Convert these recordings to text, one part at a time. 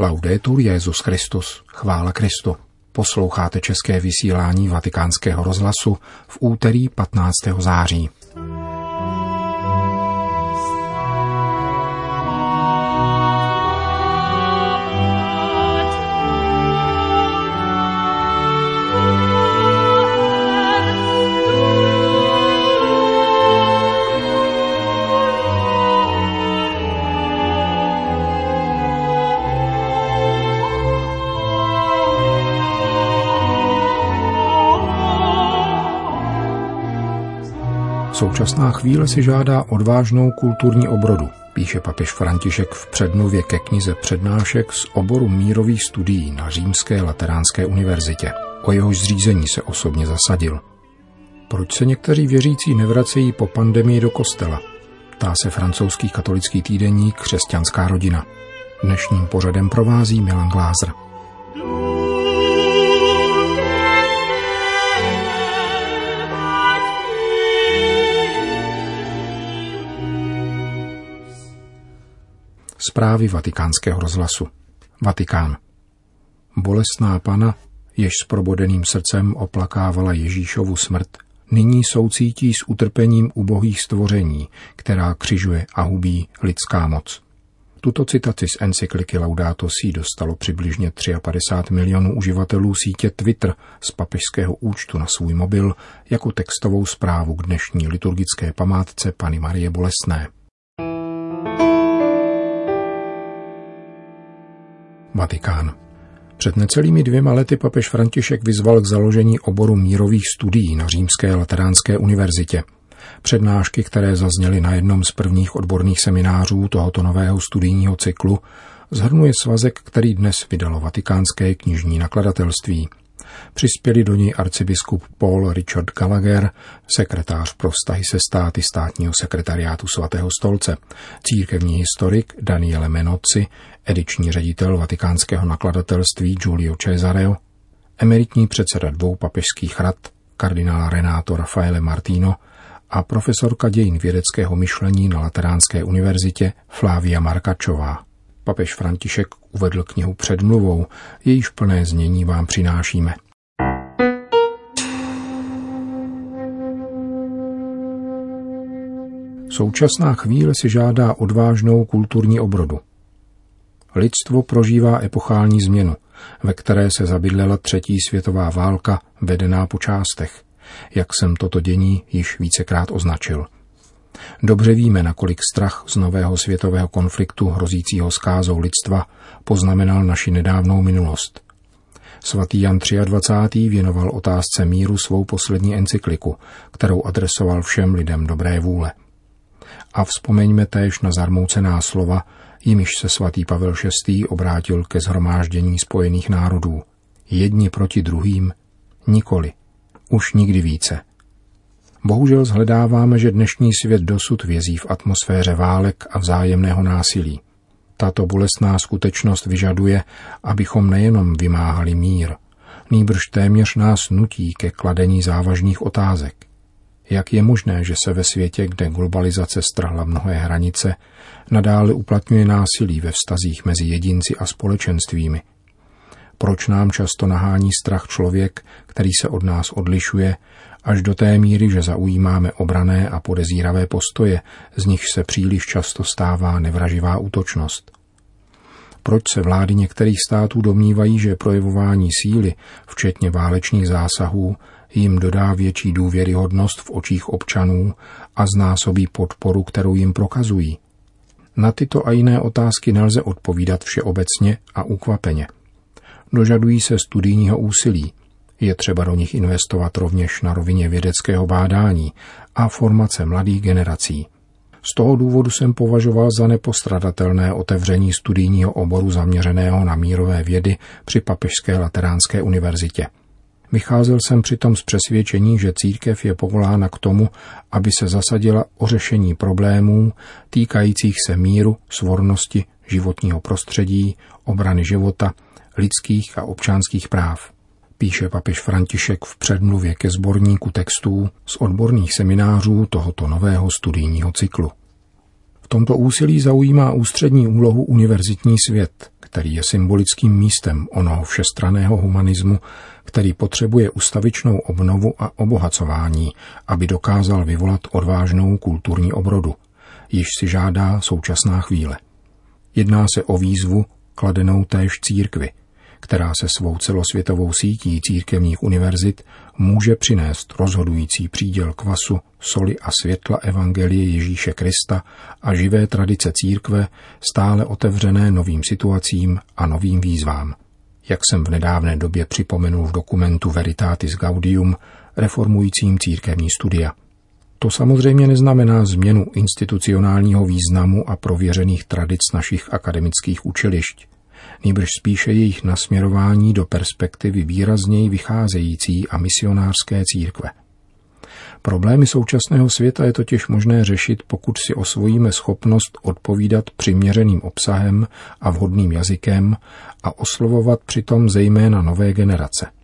Laudetur Jezus Christus, chvála Kristu. Posloucháte české vysílání Vatikánského rozhlasu v úterý 15. září. Současná chvíle si žádá odvážnou kulturní obrodu, píše papež František v předmluvě ke knize přednášek z oboru mírových studií na Římské lateránské univerzitě. O jehož zřízení se osobně zasadil. Proč se někteří věřící nevracejí po pandemii do kostela? Tá se francouzský katolický týdeník Křesťanská rodina. Dnešním pořadem provází Milan Glázer. Zprávy vatikánského rozhlasu. Vatikán. Bolestná pana, jež s probodeným srdcem oplakávala Ježíšovu smrt, nyní soucítí s utrpením ubohých stvoření, která křižuje a hubí lidská moc. Tuto citaci z encykliky Laudato Si dostalo přibližně 53 milionů uživatelů sítě Twitter z papežského účtu na svůj mobil jako textovou zprávu k dnešní liturgické památce Pany Marie Bolesné. Vatikán. Před necelými dvěma lety papež František vyzval k založení oboru mírových studií na Římské lateránské univerzitě. Přednášky, které zazněly na jednom z prvních odborných seminářů tohoto nového studijního cyklu, zhrnuje svazek, který dnes vydalo vatikánské knižní nakladatelství. Přispěli do něj arcibiskup Paul Richard Gallagher, sekretář pro vztahy se státy státního sekretariátu svatého stolce, církevní historik Daniele Menozzi, ediční ředitel vatikánského nakladatelství Giulio Cesareo, emeritní předseda dvou papežských rad, kardinál Renato Rafaele Martino a profesorka dějin vědeckého myšlení na Lateránské univerzitě Flávia Markačová. Papež František uvedl knihu předmluvou, jejíž plné znění vám přinášíme. Současná chvíle si žádá odvážnou kulturní obrodu. Lidstvo prožívá epochální změnu, ve které se zabydlela třetí světová válka, vedená po částech, jak jsem toto dění již vícekrát označil. Dobře víme, nakolik strach z nového světového konfliktu hrozícího skázou lidstva poznamenal naši nedávnou minulost. Svatý Jan 23. věnoval otázce míru svou poslední encykliku, kterou adresoval všem lidem dobré vůle. A vzpomeňme též na zarmoucená slova, jimiž se svatý Pavel VI. obrátil ke zhromáždění spojených národů. Jedni proti druhým, nikoli, už nikdy více. Bohužel zhledáváme, že dnešní svět dosud vězí v atmosféře válek a vzájemného násilí. Tato bolestná skutečnost vyžaduje, abychom nejenom vymáhali mír, nýbrž téměř nás nutí ke kladení závažných otázek. Jak je možné, že se ve světě, kde globalizace strhla mnohé hranice, nadále uplatňuje násilí ve vztazích mezi jedinci a společenstvími? Proč nám často nahání strach člověk, který se od nás odlišuje, až do té míry, že zaujímáme obrané a podezíravé postoje, z nich se příliš často stává nevraživá útočnost? Proč se vlády některých států domnívají, že projevování síly, včetně válečných zásahů, jim dodá větší důvěryhodnost v očích občanů a znásobí podporu, kterou jim prokazují. Na tyto a jiné otázky nelze odpovídat všeobecně a ukvapeně. Dožadují se studijního úsilí. Je třeba do nich investovat rovněž na rovině vědeckého bádání a formace mladých generací. Z toho důvodu jsem považoval za nepostradatelné otevření studijního oboru zaměřeného na mírové vědy při Papežské lateránské univerzitě. Vycházel jsem přitom z přesvědčení, že církev je povolána k tomu, aby se zasadila o řešení problémů týkajících se míru, svornosti, životního prostředí, obrany života, lidských a občanských práv. Píše papež František v předmluvě ke sborníku textů z odborných seminářů tohoto nového studijního cyklu. V tomto úsilí zaujímá ústřední úlohu univerzitní svět, který je symbolickým místem onoho všestraného humanismu, který potřebuje ustavičnou obnovu a obohacování, aby dokázal vyvolat odvážnou kulturní obrodu, již si žádá současná chvíle. Jedná se o výzvu kladenou též církvi, která se svou celosvětovou sítí církevních univerzit může přinést rozhodující příděl kvasu, soli a světla Evangelie Ježíše Krista a živé tradice církve stále otevřené novým situacím a novým výzvám. Jak jsem v nedávné době připomenul v dokumentu Veritatis Gaudium, reformujícím církevní studia. To samozřejmě neznamená změnu institucionálního významu a prověřených tradic našich akademických učilišť, nýbrž spíše jejich nasměrování do perspektivy výrazněji vycházející a misionářské církve. Problémy současného světa je totiž možné řešit, pokud si osvojíme schopnost odpovídat přiměřeným obsahem a vhodným jazykem a oslovovat přitom zejména nové generace –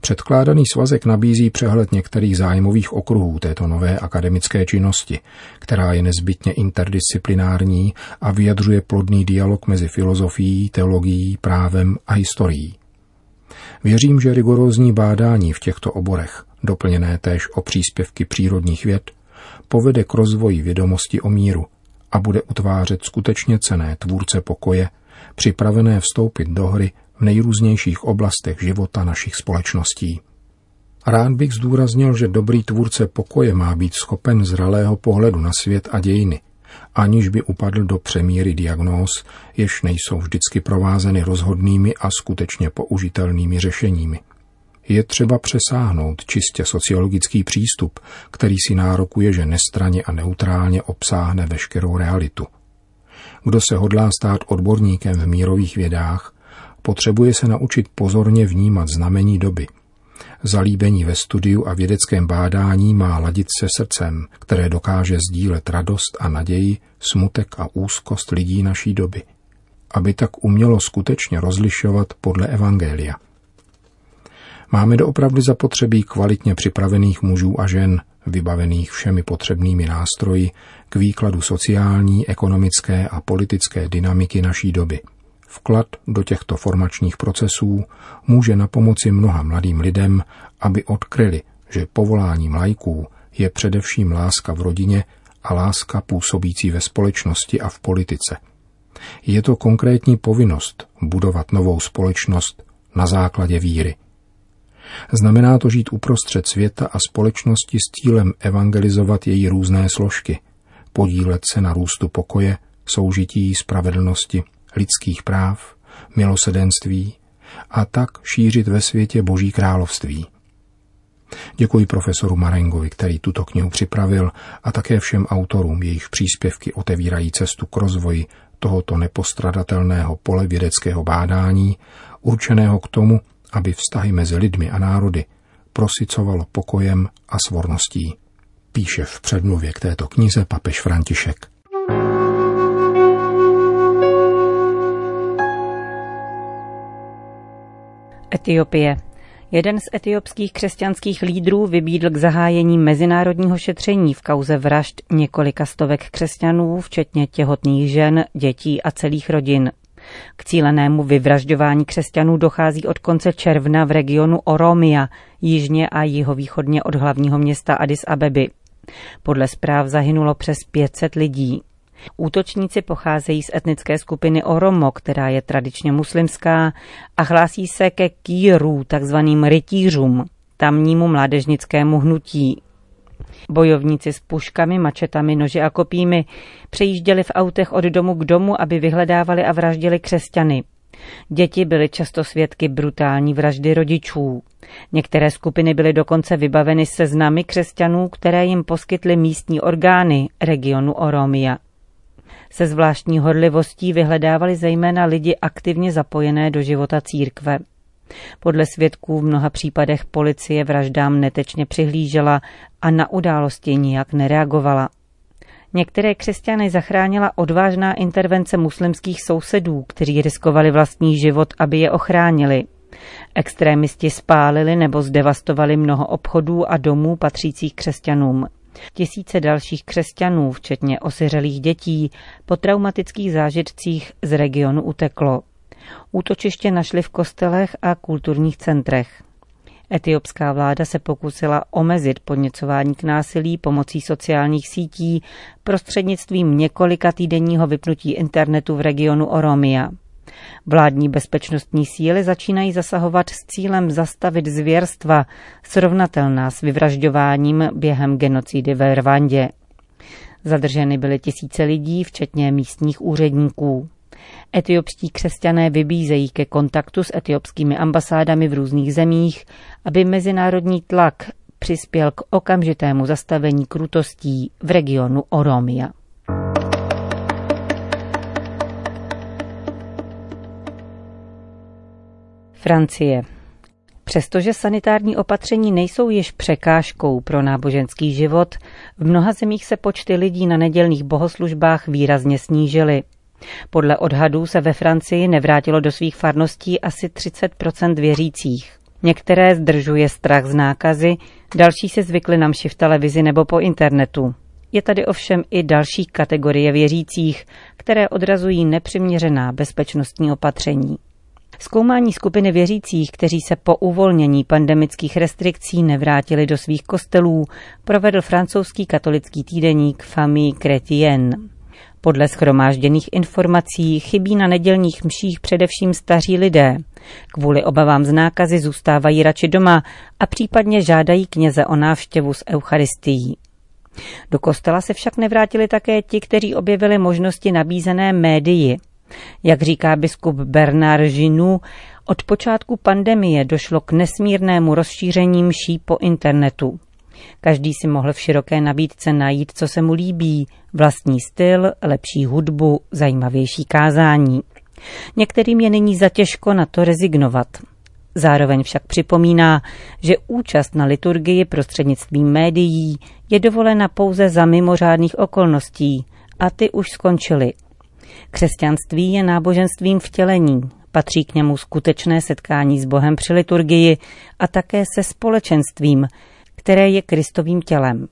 Předkládaný svazek nabízí přehled některých zájmových okruhů této nové akademické činnosti, která je nezbytně interdisciplinární a vyjadřuje plodný dialog mezi filozofií, teologií, právem a historií. Věřím, že rigorózní bádání v těchto oborech, doplněné též o příspěvky přírodních věd, povede k rozvoji vědomosti o míru a bude utvářet skutečně cené tvůrce pokoje, připravené vstoupit do hry v nejrůznějších oblastech života našich společností. Rád bych zdůraznil, že dobrý tvůrce pokoje má být schopen zralého pohledu na svět a dějiny, aniž by upadl do přemíry diagnóz, jež nejsou vždycky provázeny rozhodnými a skutečně použitelnými řešeními. Je třeba přesáhnout čistě sociologický přístup, který si nárokuje, že nestraně a neutrálně obsáhne veškerou realitu. Kdo se hodlá stát odborníkem v mírových vědách, potřebuje se naučit pozorně vnímat znamení doby. Zalíbení ve studiu a vědeckém bádání má ladit se srdcem, které dokáže sdílet radost a naději, smutek a úzkost lidí naší doby, aby tak umělo skutečně rozlišovat podle Evangelia. Máme doopravdy zapotřebí kvalitně připravených mužů a žen, vybavených všemi potřebnými nástroji k výkladu sociální, ekonomické a politické dynamiky naší doby – Vklad do těchto formačních procesů může na pomoci mnoha mladým lidem, aby odkryli, že povoláním lajků je především láska v rodině a láska působící ve společnosti a v politice. Je to konkrétní povinnost budovat novou společnost na základě víry. Znamená to žít uprostřed světa a společnosti s cílem evangelizovat její různé složky, podílet se na růstu pokoje, soužití, spravedlnosti lidských práv, milosedenství a tak šířit ve světě Boží království. Děkuji profesoru Marengovi, který tuto knihu připravil a také všem autorům, jejich příspěvky otevírají cestu k rozvoji tohoto nepostradatelného pole vědeckého bádání, určeného k tomu, aby vztahy mezi lidmi a národy prosicovalo pokojem a svorností. Píše v předmluvě k této knize papež František. Etiopie. Jeden z etiopských křesťanských lídrů vybídl k zahájení mezinárodního šetření v kauze vražd několika stovek křesťanů, včetně těhotných žen, dětí a celých rodin. K cílenému vyvražďování křesťanů dochází od konce června v regionu Oromia, jižně a jihovýchodně od hlavního města Addis Abeby. Podle zpráv zahynulo přes 500 lidí. Útočníci pocházejí z etnické skupiny Oromo, která je tradičně muslimská a hlásí se ke kýrů, takzvaným rytířům, tamnímu mládežnickému hnutí. Bojovníci s puškami, mačetami, noži a kopími přejížděli v autech od domu k domu, aby vyhledávali a vraždili křesťany. Děti byly často svědky brutální vraždy rodičů. Některé skupiny byly dokonce vybaveny seznamy křesťanů, které jim poskytly místní orgány regionu Oromia. Se zvláštní horlivostí vyhledávali zejména lidi aktivně zapojené do života církve. Podle svědků v mnoha případech policie vraždám netečně přihlížela a na události nijak nereagovala. Některé křesťany zachránila odvážná intervence muslimských sousedů, kteří riskovali vlastní život, aby je ochránili. Extrémisti spálili nebo zdevastovali mnoho obchodů a domů patřících křesťanům. Tisíce dalších křesťanů, včetně osiřelých dětí, po traumatických zážitcích z regionu uteklo. Útočiště našli v kostelech a kulturních centrech. Etiopská vláda se pokusila omezit podněcování k násilí pomocí sociálních sítí prostřednictvím několika týdenního vypnutí internetu v regionu Oromia. Vládní bezpečnostní síly začínají zasahovat s cílem zastavit zvěrstva srovnatelná s vyvražďováním během genocidy ve Rwandě. Zadrženy byly tisíce lidí, včetně místních úředníků. Etiopští křesťané vybízejí ke kontaktu s etiopskými ambasádami v různých zemích, aby mezinárodní tlak přispěl k okamžitému zastavení krutostí v regionu Oromia. Francie. Přestože sanitární opatření nejsou již překážkou pro náboženský život, v mnoha zemích se počty lidí na nedělných bohoslužbách výrazně snížily. Podle odhadů se ve Francii nevrátilo do svých farností asi 30% věřících. Některé zdržuje strach z nákazy, další se zvykli na mši v televizi nebo po internetu. Je tady ovšem i další kategorie věřících, které odrazují nepřiměřená bezpečnostní opatření. Zkoumání skupiny věřících, kteří se po uvolnění pandemických restrikcí nevrátili do svých kostelů, provedl francouzský katolický týdeník Famille Chrétienne. Podle schromážděných informací chybí na nedělních mších především staří lidé. Kvůli obavám z nákazy zůstávají radši doma a případně žádají kněze o návštěvu s Eucharistií. Do kostela se však nevrátili také ti, kteří objevili možnosti nabízené médii. Jak říká biskup Bernard Žinu, od počátku pandemie došlo k nesmírnému rozšíření mší po internetu. Každý si mohl v široké nabídce najít, co se mu líbí, vlastní styl, lepší hudbu, zajímavější kázání. Některým je nyní zatěžko na to rezignovat. Zároveň však připomíná, že účast na liturgii prostřednictvím médií je dovolena pouze za mimořádných okolností a ty už skončily. Křesťanství je náboženstvím vtělení, patří k němu skutečné setkání s Bohem při liturgii a také se společenstvím, které je Kristovým tělem.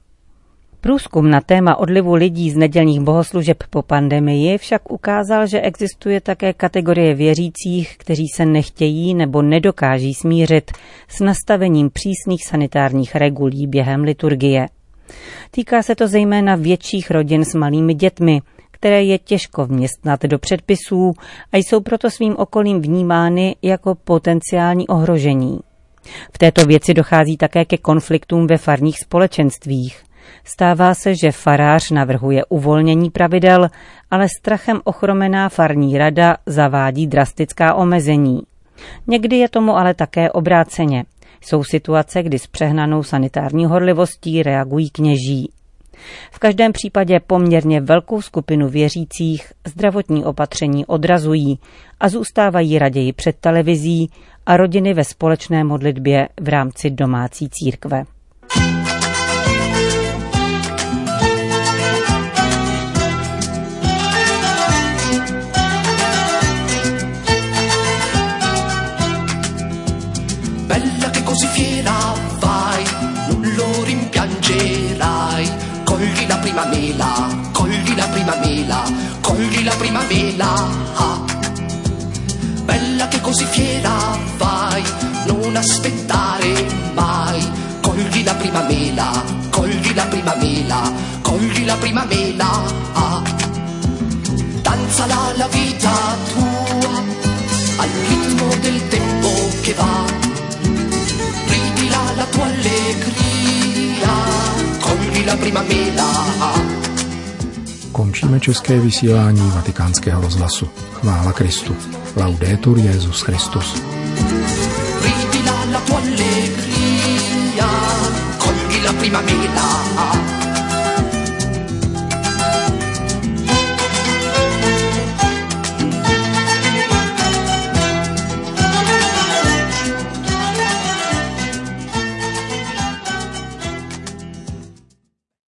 Průzkum na téma odlivu lidí z nedělních bohoslužeb po pandemii však ukázal, že existuje také kategorie věřících, kteří se nechtějí nebo nedokáží smířit s nastavením přísných sanitárních regulí během liturgie. Týká se to zejména větších rodin s malými dětmi, které je těžko vměstnat do předpisů a jsou proto svým okolím vnímány jako potenciální ohrožení. V této věci dochází také ke konfliktům ve farních společenstvích. Stává se, že farář navrhuje uvolnění pravidel, ale strachem ochromená farní rada zavádí drastická omezení. Někdy je tomu ale také obráceně. Jsou situace, kdy s přehnanou sanitární horlivostí reagují kněží. V každém případě poměrně velkou skupinu věřících zdravotní opatření odrazují a zůstávají raději před televizí a rodiny ve společné modlitbě v rámci domácí církve. Mela, cogli la prima mela, cogli la prima mela. Ah. Bella che così fiera vai, non aspettare mai. Cogli la prima mela, cogli la prima mela, cogli la prima mela. Ah. Danzala la vita tua, al ritmo del tempo che va. Ridila la tua allegria, Končíme české vysílání vatikánského rozhlasu. Chvála Kristu. Laudetur Jezus Christus. Ridila la tua allegria, cogli la prima mela.